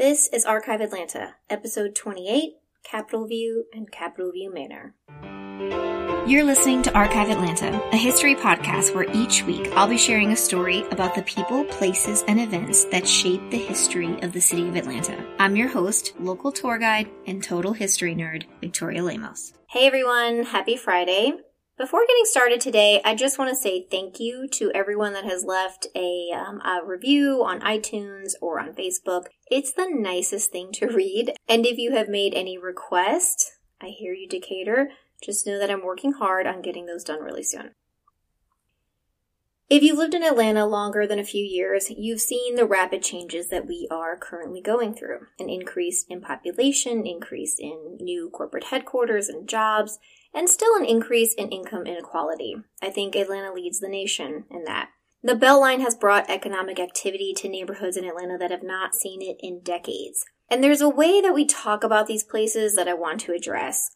This is Archive Atlanta, episode 28 Capitol View and Capitol View Manor. You're listening to Archive Atlanta, a history podcast where each week I'll be sharing a story about the people, places, and events that shape the history of the city of Atlanta. I'm your host, local tour guide, and total history nerd, Victoria Lemos. Hey everyone, happy Friday. Before getting started today, I just want to say thank you to everyone that has left a, um, a, review on iTunes or on Facebook. It's the nicest thing to read. And if you have made any requests, I hear you, Decatur. Just know that I'm working hard on getting those done really soon. If you've lived in Atlanta longer than a few years, you've seen the rapid changes that we are currently going through. An increase in population, increase in new corporate headquarters and jobs, and still an increase in income inequality. I think Atlanta leads the nation in that. The Beltline has brought economic activity to neighborhoods in Atlanta that have not seen it in decades. And there's a way that we talk about these places that I want to address.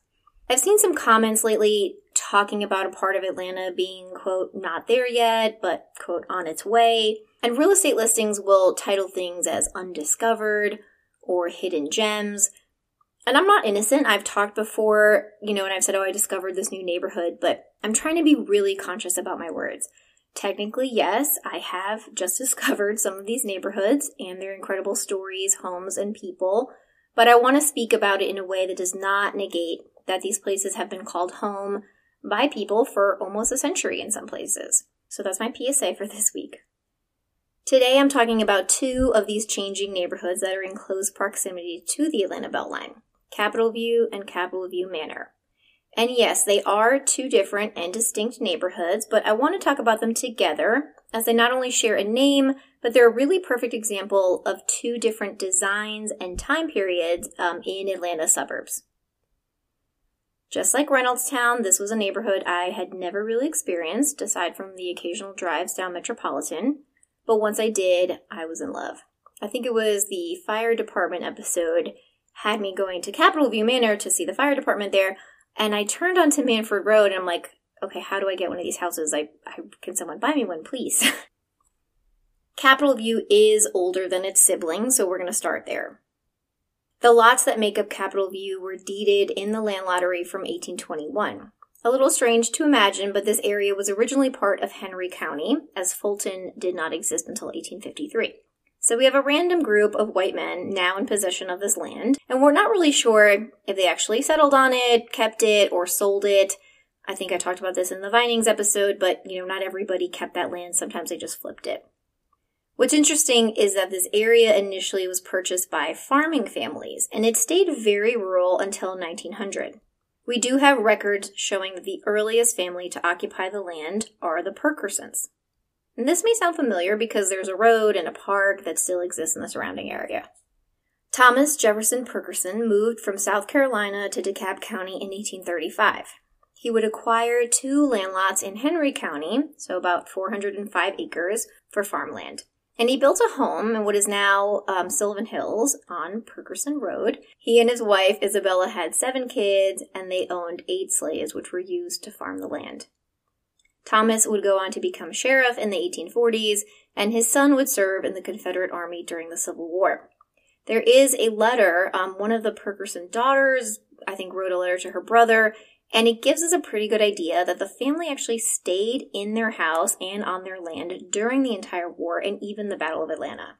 I've seen some comments lately talking about a part of Atlanta being, quote, not there yet, but, quote, on its way. And real estate listings will title things as undiscovered or hidden gems and I'm not innocent. I've talked before, you know, and I've said, oh, I discovered this new neighborhood, but I'm trying to be really conscious about my words. Technically, yes, I have just discovered some of these neighborhoods and their incredible stories, homes, and people, but I want to speak about it in a way that does not negate that these places have been called home by people for almost a century in some places. So that's my PSA for this week. Today I'm talking about two of these changing neighborhoods that are in close proximity to the Atlanta Beltline. Capitol View, and Capitol View Manor. And yes, they are two different and distinct neighborhoods, but I want to talk about them together as they not only share a name, but they're a really perfect example of two different designs and time periods um, in Atlanta suburbs. Just like Reynoldstown, this was a neighborhood I had never really experienced, aside from the occasional drives down Metropolitan. But once I did, I was in love. I think it was the fire department episode had me going to Capitol View Manor to see the fire department there. And I turned onto Manford Road and I'm like, okay, how do I get one of these houses? I, I can someone buy me one, please? Capitol View is older than its siblings, so we're going to start there. The lots that make up Capitol View were deeded in the land lottery from 1821. A little strange to imagine, but this area was originally part of Henry County, as Fulton did not exist until 1853. So we have a random group of white men now in possession of this land, and we're not really sure if they actually settled on it, kept it, or sold it. I think I talked about this in the Vinings episode, but you know, not everybody kept that land. Sometimes they just flipped it. What's interesting is that this area initially was purchased by farming families, and it stayed very rural until 1900. We do have records showing that the earliest family to occupy the land are the Perkersons. And this may sound familiar because there's a road and a park that still exists in the surrounding area. Thomas Jefferson Perkerson moved from South Carolina to DeKalb County in 1835. He would acquire two land lots in Henry County, so about 405 acres, for farmland. And he built a home in what is now um, Sylvan Hills on Perkerson Road. He and his wife Isabella had seven kids, and they owned eight slaves, which were used to farm the land. Thomas would go on to become sheriff in the 1840s, and his son would serve in the Confederate Army during the Civil War. There is a letter, um, one of the Perkerson daughters, I think, wrote a letter to her brother, and it gives us a pretty good idea that the family actually stayed in their house and on their land during the entire war and even the Battle of Atlanta.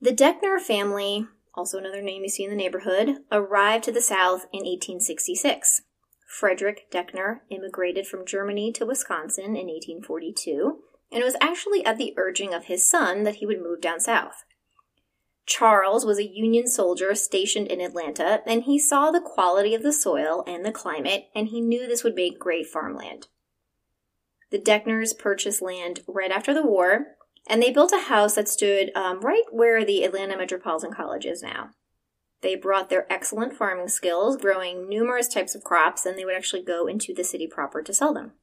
The Deckner family, also another name you see in the neighborhood, arrived to the South in 1866. Frederick Deckner immigrated from Germany to Wisconsin in 1842, and it was actually at the urging of his son that he would move down south. Charles was a Union soldier stationed in Atlanta, and he saw the quality of the soil and the climate, and he knew this would make great farmland. The Deckners purchased land right after the war, and they built a house that stood um, right where the Atlanta Metropolitan College is now. They brought their excellent farming skills, growing numerous types of crops, and they would actually go into the city proper to sell them.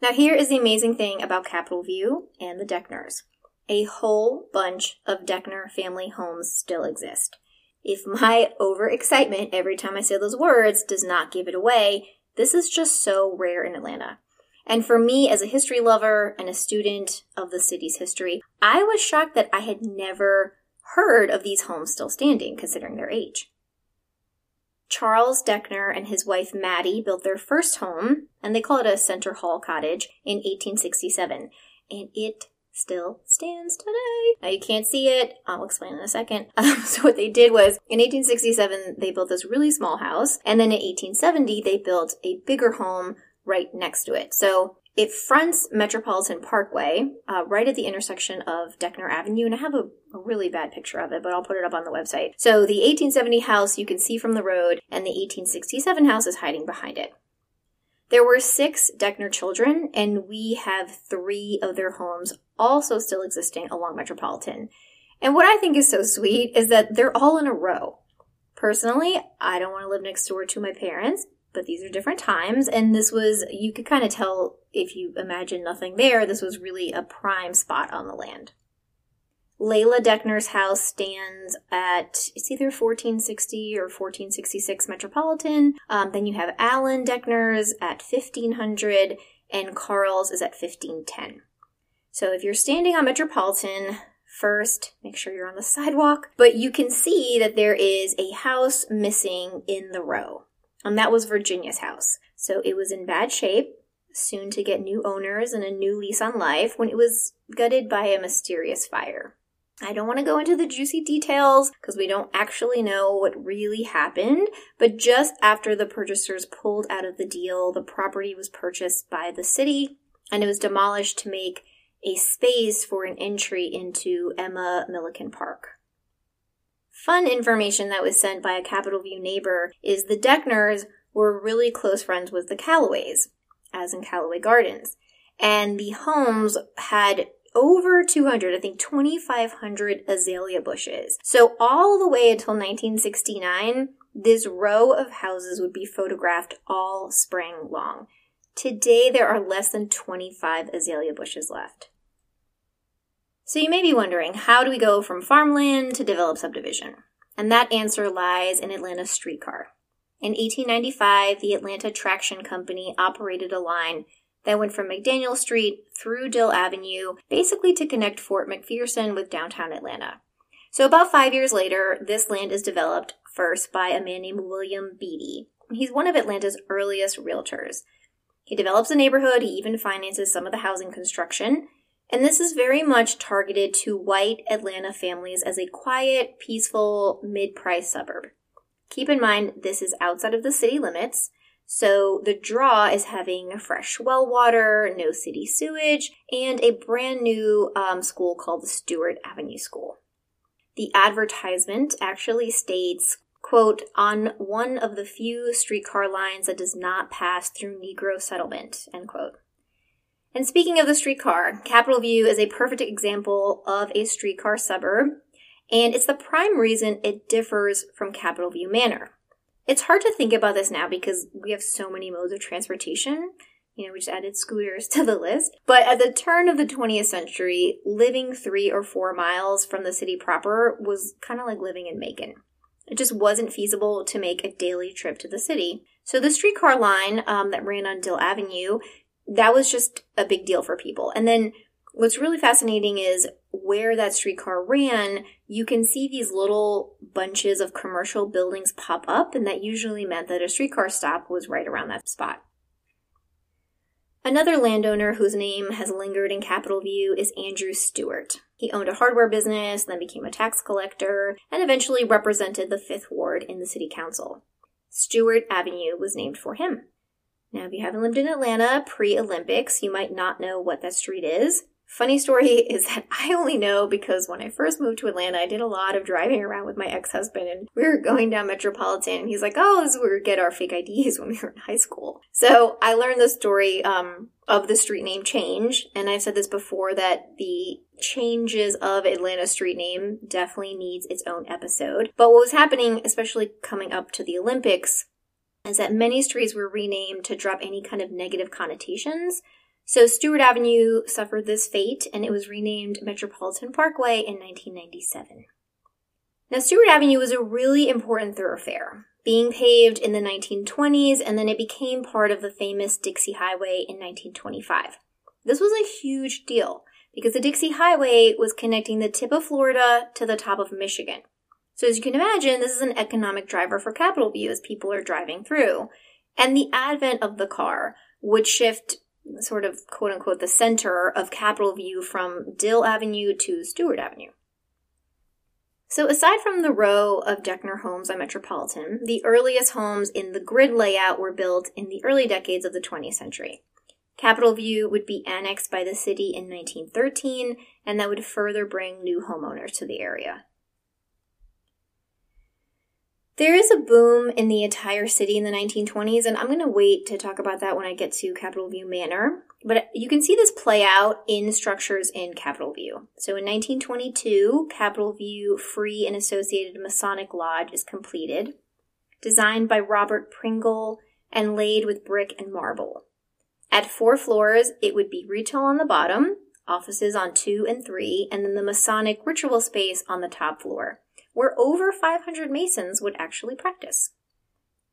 Now, here is the amazing thing about Capitol View and the Deckners. A whole bunch of Deckner family homes still exist. If my overexcitement every time I say those words does not give it away, this is just so rare in Atlanta. And for me, as a history lover and a student of the city's history, I was shocked that I had never heard of these homes still standing, considering their age. Charles Deckner and his wife Maddie built their first home, and they call it a Center Hall cottage, in 1867. And it still stands today. Now you can't see it. I'll explain in a second. Um, so what they did was in 1867 they built this really small house, and then in 1870 they built a bigger home right next to it. So it fronts Metropolitan Parkway, uh, right at the intersection of Deckner Avenue, and I have a, a, really bad picture of it, but I'll put it up on the website. So the 1870 house you can see from the road, and the 1867 house is hiding behind it. There were six Deckner children, and we have three of their homes also still existing along Metropolitan. And what I think is so sweet is that they're all in a row. Personally, I don't want to live next door to my parents, but these are different times. And this was, you could kind of tell if you imagine nothing there, this was really a prime spot on the land. Layla Deckner's house stands at, it's either 1460 or 1466 Metropolitan. Um, then you have Alan Deckner's at 1500 and Carl's is at 1510. So if you're standing on Metropolitan, first, make sure you're on the sidewalk, but you can see that there is a house missing in the row. And that was Virginia's house. So it was in bad shape, soon to get new owners and a new lease on life when it was gutted by a mysterious fire. I don't want to go into the juicy details because we don't actually know what really happened, but just after the purchasers pulled out of the deal, the property was purchased by the city and it was demolished to make a space for an entry into Emma Millican Park. Fun information that was sent by a Capitol View neighbor is the Deckners were really close friends with the Callaways, as in Callaway Gardens. And the homes had over 200, I think 2,500 azalea bushes. So all the way until 1969, this row of houses would be photographed all spring long. Today, there are less than 25 azalea bushes left. So you may be wondering, how do we go from farmland to developed subdivision? And that answer lies in Atlanta's streetcar. In 1895, the Atlanta Traction Company operated a line that went from McDaniel Street through Dill Avenue, basically to connect Fort McPherson with downtown Atlanta. So about five years later, this land is developed first by a man named William Beatty. He's one of Atlanta's earliest realtors. He develops the neighborhood, he even finances some of the housing construction, and this is very much targeted to white Atlanta families as a quiet, peaceful, mid price suburb. Keep in mind, this is outside of the city limits, so the draw is having fresh well water, no city sewage, and a brand new um, school called the Stewart Avenue School. The advertisement actually states, quote, on one of the few streetcar lines that does not pass through Negro settlement, end quote. And speaking of the streetcar, Capitol View is a perfect example of a streetcar suburb, and it's the prime reason it differs from Capitol View Manor. It's hard to think about this now because we have so many modes of transportation. You know, we just added scooters to the list. But at the turn of the 20th century, living three or four miles from the city proper was kind of like living in Macon. It just wasn't feasible to make a daily trip to the city. So the streetcar line um, that ran on Dill Avenue that was just a big deal for people. And then what's really fascinating is where that streetcar ran, you can see these little bunches of commercial buildings pop up, and that usually meant that a streetcar stop was right around that spot. Another landowner whose name has lingered in Capitol View is Andrew Stewart. He owned a hardware business, then became a tax collector, and eventually represented the Fifth Ward in the city council. Stewart Avenue was named for him. Now, if you haven't lived in Atlanta pre Olympics, you might not know what that street is. Funny story is that I only know because when I first moved to Atlanta, I did a lot of driving around with my ex husband, and we were going down Metropolitan, and he's like, "Oh, this is where we get our fake IDs when we were in high school." So I learned the story um, of the street name change, and I've said this before that the changes of Atlanta street name definitely needs its own episode. But what was happening, especially coming up to the Olympics, is that many streets were renamed to drop any kind of negative connotations. So Stewart Avenue suffered this fate and it was renamed Metropolitan Parkway in 1997. Now, Stewart Avenue was a really important thoroughfare, being paved in the 1920s, and then it became part of the famous Dixie Highway in 1925. This was a huge deal because the Dixie Highway was connecting the tip of Florida to the top of Michigan. So as you can imagine, this is an economic driver for Capitol View as people are driving through. And the advent of the car would shift sort of quote unquote the center of Capitol View from Dill Avenue to Stewart Avenue. So aside from the row of Deckner homes on Metropolitan, the earliest homes in the grid layout were built in the early decades of the 20th century. Capitol View would be annexed by the city in 1913, and that would further bring new homeowners to the area. There is a boom in the entire city in the 1920s, and I'm going to wait to talk about that when I get to Capitol View Manor. But you can see this play out in structures in Capitol View. So in 1922, Capitol View Free and Associated Masonic Lodge is completed, designed by Robert Pringle and laid with brick and marble. At four floors, it would be retail on the bottom, offices on two and three, and then the Masonic ritual space on the top floor where over 500 Masons would actually practice.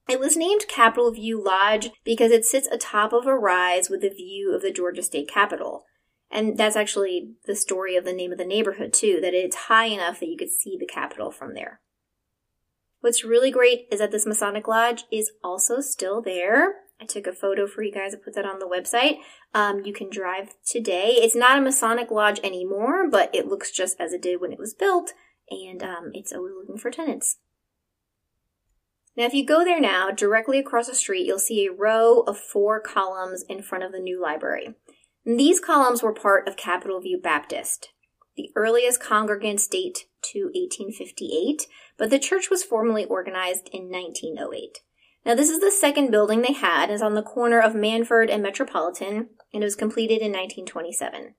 It was named Capitol View Lodge because it sits atop of a rise with a view of the Georgia State Capitol. And that's actually the story of the name of the neighborhood, too, that it's high enough that you could see the Capitol from there. What's really great is that this Masonic Lodge is also still there. I took a photo for you guys. I put that on the website. Um, you can drive today. It's not a Masonic Lodge anymore, but it looks just as it did when it was built and um, it's always looking for tenants. Now, if you go there now, directly across the street, you'll see a row of four columns in front of the new library. And these columns were part of Capitol View Baptist, the earliest congregants date to 1858, but the church was formally organized in 1908. Now, this is the second building they had, is on the corner of Manford and Metropolitan, and it was completed in 1927.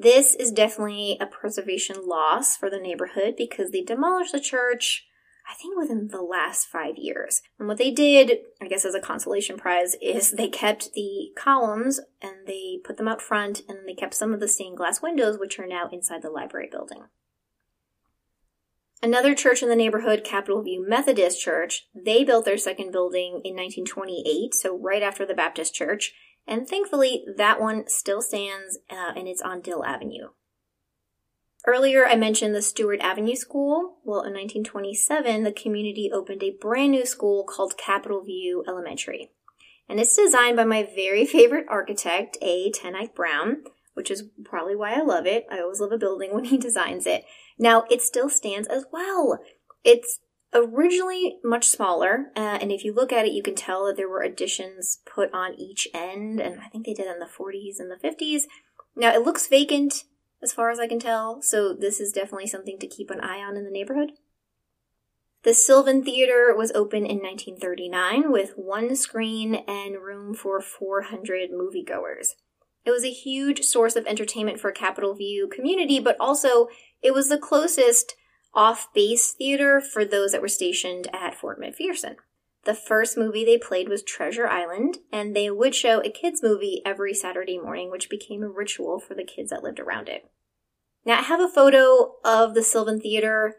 This is definitely a preservation loss for the neighborhood because they demolished the church, I think within the last five years. And what they did, I guess as a consolation prize, is they kept the columns and they put them out front and they kept some of the stained glass windows, which are now inside the library building. Another church in the neighborhood, Capitol View Methodist Church, they built their second building in 1928, so right after the Baptist Church, and thankfully, that one still stands uh, and it's on Dill Avenue. Earlier, I mentioned the Stewart Avenue School. Well, in 1927, the community opened a brand new school called Capitol View Elementary. And it's designed by my very favorite architect, A. Ten Eyck Brown, which is probably why I love it. I always love a building when he designs it. Now, it still stands as well. It's originally much smaller, uh, and if you look at it, you can tell that there were additions put on each end, and I think they did in the 40s and the 50s. Now, it looks vacant as far as I can tell, so this is definitely something to keep an eye on in the neighborhood. The Sylvan Theater was open in 1939 with one screen and room for 400 moviegoers. It was a huge source of entertainment for Capitol View community, but also it was the closest off base theater for those that were stationed at Fort McPherson. The first movie they played was Treasure Island, and they would show a kids' movie every Saturday morning, which became a ritual for the kids that lived around it. Now, I have a photo of the Sylvan Theater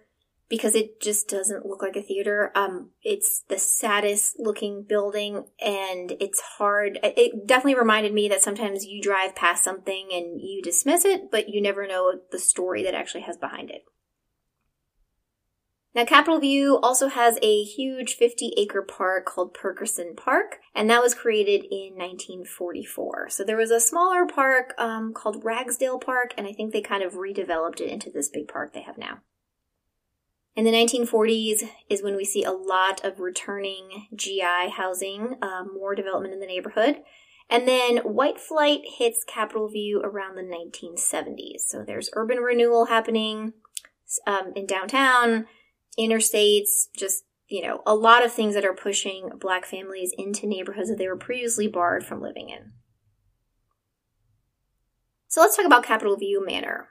because it just doesn't look like a theater. Um, it's the saddest looking building and it's hard. It definitely reminded me that sometimes you drive past something and you dismiss it, but you never know the story that actually has behind it. Now, Capitol View also has a huge 50 acre park called Perkerson Park, and that was created in 1944. So there was a smaller park um, called Ragsdale Park, and I think they kind of redeveloped it into this big park they have now. In the 1940s is when we see a lot of returning GI housing, uh, more development in the neighborhood. And then white flight hits Capitol View around the 1970s. So there's urban renewal happening um, in downtown interstates, just, you know, a lot of things that are pushing black families into neighborhoods that they were previously barred from living in. So let's talk about Capitol View Manor.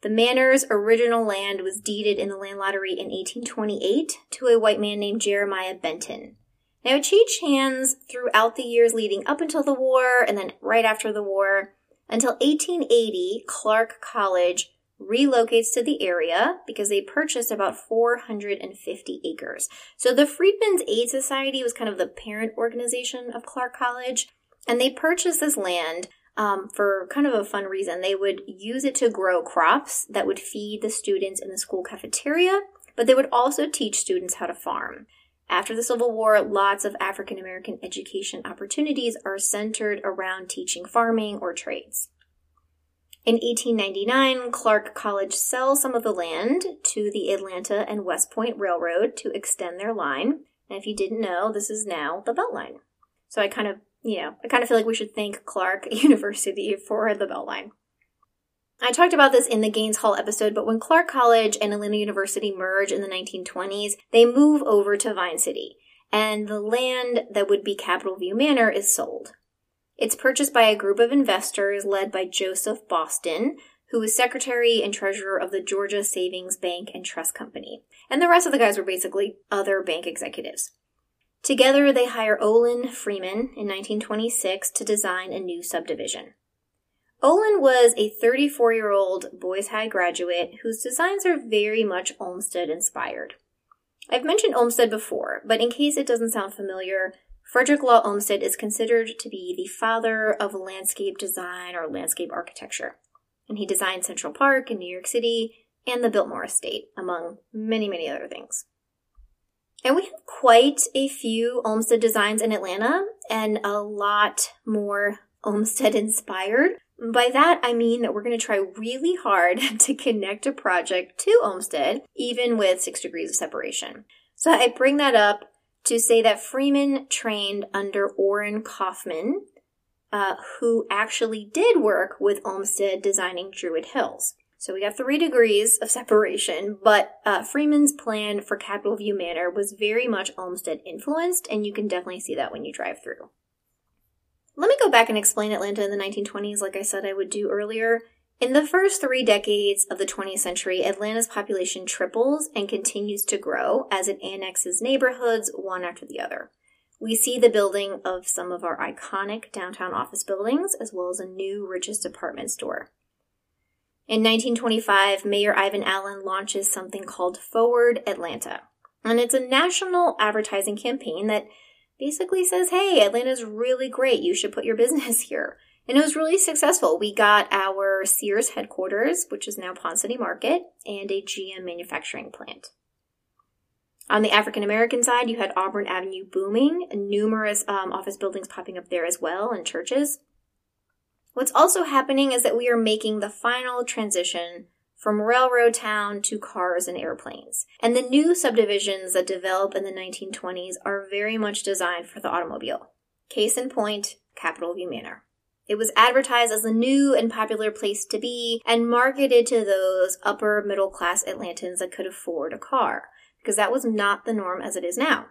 The manor's original land was deeded in the land lottery in 1828 to a white man named Jeremiah Benton. Now, it changed hands throughout the years leading up until the war and then right after the war. Until 1880, Clark College relocates to the area because they purchased about 450 acres. So the Freedmen's Aid Society was kind of the parent organization of Clark College, and they purchased this land um, for kind of a fun reason. They would use it to grow crops that would feed the students in the school cafeteria, but they would also teach students how to farm. After the Civil War, lots of African American education opportunities are centered around teaching farming or trades. In 1899, Clark College sells some of the land to the Atlanta and West Point Railroad to extend their line. And if you didn't know, this is now the Beltline. So I kind of, you know, I kind of feel like we should thank Clark University for the Beltline. I talked about this in the Gaines Hall episode, but when Clark College and Atlanta University merge in the 1920s, they move over to Vine City, and the land that would be Capitol View Manor is sold. It's purchased by a group of investors led by Joseph Boston, who was secretary and treasurer of the Georgia Savings Bank and Trust Company. And the rest of the guys were basically other bank executives. Together, they hire Olin Freeman in 1926 to design a new subdivision. Olin was a 34 year old Boys High graduate whose designs are very much Olmsted inspired. I've mentioned Olmsted before, but in case it doesn't sound familiar, Frederick Law Olmsted is considered to be the father of landscape design or landscape architecture. And he designed Central Park in New York City and the Biltmore Estate, among many, many other things. And we have quite a few Olmsted designs in Atlanta and a lot more Olmsted inspired. By that, I mean that we're going to try really hard to connect a project to Olmsted, even with six degrees of separation. So I bring that up to say that Freeman trained under Orrin Kaufman, uh, who actually did work with Olmsted designing Druid Hills. So we got three degrees of separation, but uh, Freeman's plan for Capitol View Manor was very much Olmsted influenced, and you can definitely see that when you drive through. Let me go back and explain Atlanta in the 1920s, like I said I would do earlier. In the first three decades of the 20th century, Atlanta's population triples and continues to grow as it annexes neighborhoods one after the other. We see the building of some of our iconic downtown office buildings, as well as a new Rich's department store. In 1925, Mayor Ivan Allen launches something called Forward Atlanta. And it's a national advertising campaign that basically says, hey, Atlanta's really great. You should put your business here. And it was really successful. We got our Sears headquarters, which is now Ponce City Market, and a GM manufacturing plant. On the African American side, you had Auburn Avenue booming, numerous um, office buildings popping up there as well, and churches. What's also happening is that we are making the final transition from railroad town to cars and airplanes. And the new subdivisions that develop in the 1920s are very much designed for the automobile. Case in point, Capitol View Manor. It was advertised as a new and popular place to be and marketed to those upper middle class Atlantans that could afford a car, because that was not the norm as it is now.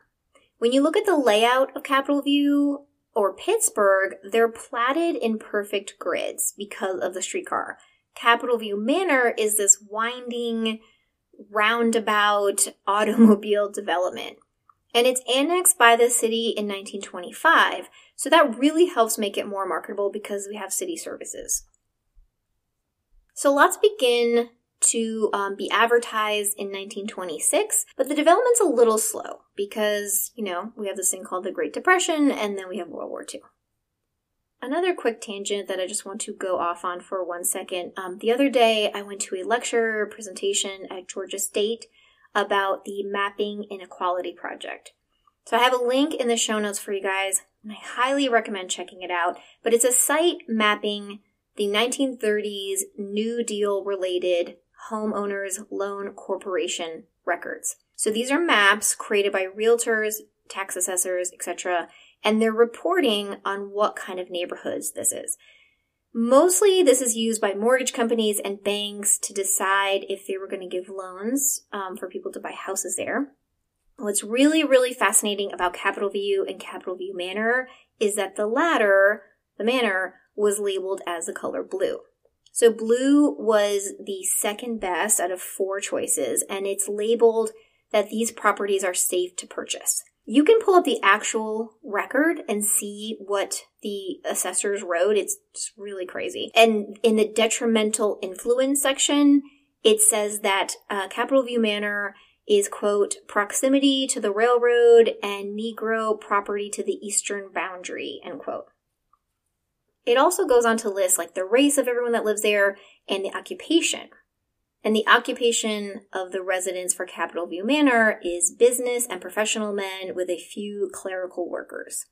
When you look at the layout of Capitol View or Pittsburgh, they're platted in perfect grids because of the streetcar. Capitol View Manor is this winding, roundabout automobile development. And it's annexed by the city in 1925, so that really helps make it more marketable because we have city services. So lots begin to um, be advertised in 1926, but the development's a little slow because, you know, we have this thing called the Great Depression and then we have World War II. Another quick tangent that I just want to go off on for one second. Um, the other day, I went to a lecture presentation at Georgia State about the Mapping Inequality Project. So I have a link in the show notes for you guys, and I highly recommend checking it out. But it's a site mapping the 1930s New Deal related homeowners loan corporation records. So these are maps created by realtors, tax assessors, etc and they're reporting on what kind of neighborhoods this is. Mostly, this is used by mortgage companies and banks to decide if they were going to give loans um, for people to buy houses there. What's really, really fascinating about Capitol View and Capitol View Manor is that the latter, the manor, was labeled as the color blue. So blue was the second best out of four choices, and it's labeled that these properties are safe to purchase you can pull up the actual record and see what the assessors wrote. It's really crazy. And in the detrimental influence section, it says that uh, View Manor is, quote, proximity to the railroad and Negro property to the eastern boundary, end quote. It also goes on to list like the race of everyone that lives there and the occupation. And the occupation of the residents for Capitol View Manor is business and professional men with a few clerical workers.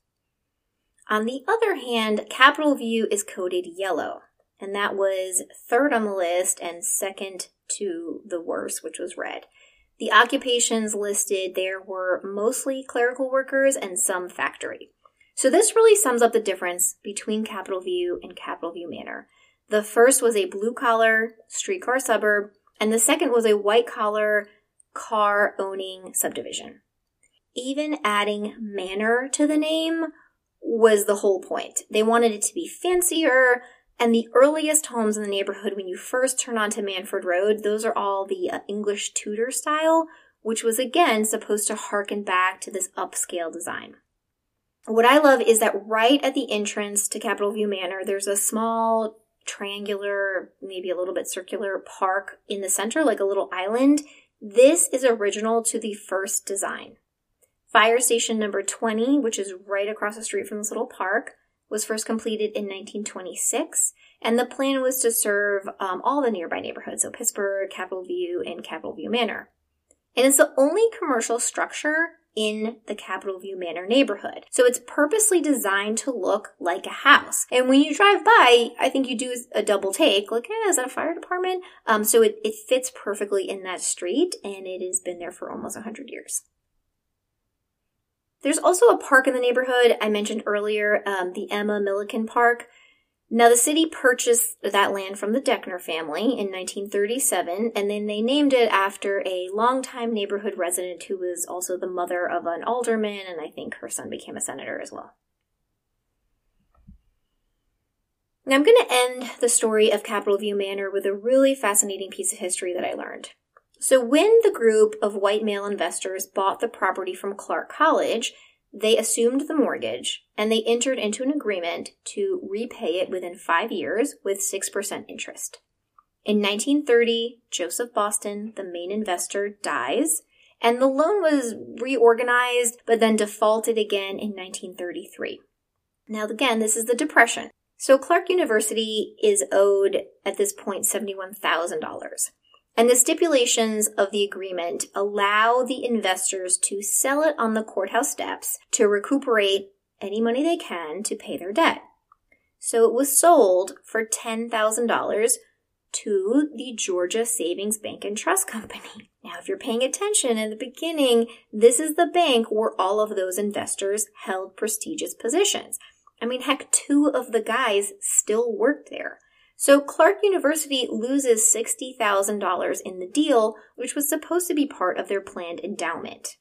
On the other hand, Capitol View is coded yellow, and that was third on the list and second to the worst, which was red. The occupations listed there were mostly clerical workers and some factory. So this really sums up the difference between Capitol View and Capitol View Manor. The first was a blue collar streetcar suburb, and the second was a white collar car owning subdivision. Even adding manor to the name was the whole point. They wanted it to be fancier, and the earliest homes in the neighborhood, when you first turn onto Manford Road, those are all the uh, English Tudor style, which was again supposed to harken back to this upscale design. What I love is that right at the entrance to Capitol View Manor, there's a small triangular, maybe a little bit circular park in the center, like a little island. This is original to the first design. Fire station number 20, which is right across the street from this little park, was first completed in 1926, and the plan was to serve um, all the nearby neighborhoods, so Pittsburgh, Capitol View, and Capitol View Manor. And it's the only commercial structure in the Capitol View Manor neighborhood. So it's purposely designed to look like a house. And when you drive by, I think you do a double take, like, eh, is that a fire department? Um, so it, it fits perfectly in that street, and it has been there for almost 100 years. There's also a park in the neighborhood I mentioned earlier, um, the Emma Millican Park. Now, the city purchased that land from the Deckner family in 1937, and then they named it after a longtime neighborhood resident who was also the mother of an alderman, and I think her son became a senator as well. Now, I'm going to end the story of Capitol View Manor with a really fascinating piece of history that I learned. So when the group of white male investors bought the property from Clark College, they assumed the mortgage and they entered into an agreement to repay it within five years with 6% interest. In 1930, Joseph Boston, the main investor, dies, and the loan was reorganized but then defaulted again in 1933. Now, again, this is the Depression. So Clark University is owed at this point $71,000. And the stipulations of the agreement allow the investors to sell it on the courthouse steps to recuperate any money they can to pay their debt. So it was sold for $10,000 to the Georgia Savings Bank and Trust Company. Now, if you're paying attention in the beginning, this is the bank where all of those investors held prestigious positions. I mean, heck, two of the guys still worked there. So Clark University loses $60,000 in the deal, which was supposed to be part of their planned endowment.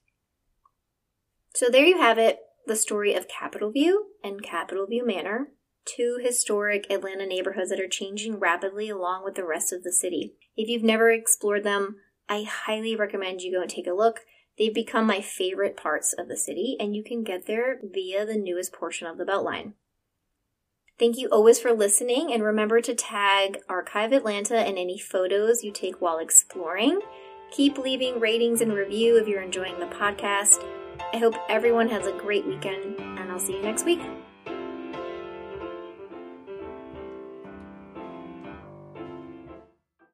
So there you have it, the story of Capitol View and Capitol View Manor, two historic Atlanta neighborhoods that are changing rapidly along with the rest of the city. If you've never explored them, I highly recommend you go and take a look. They've become my favorite parts of the city, and you can get there via the newest portion of the Beltline. Thank you always for listening, and remember to tag Archive Atlanta in any photos you take while exploring. Keep leaving ratings and review if you're enjoying the podcast. I hope everyone has a great weekend, and I'll see you next week.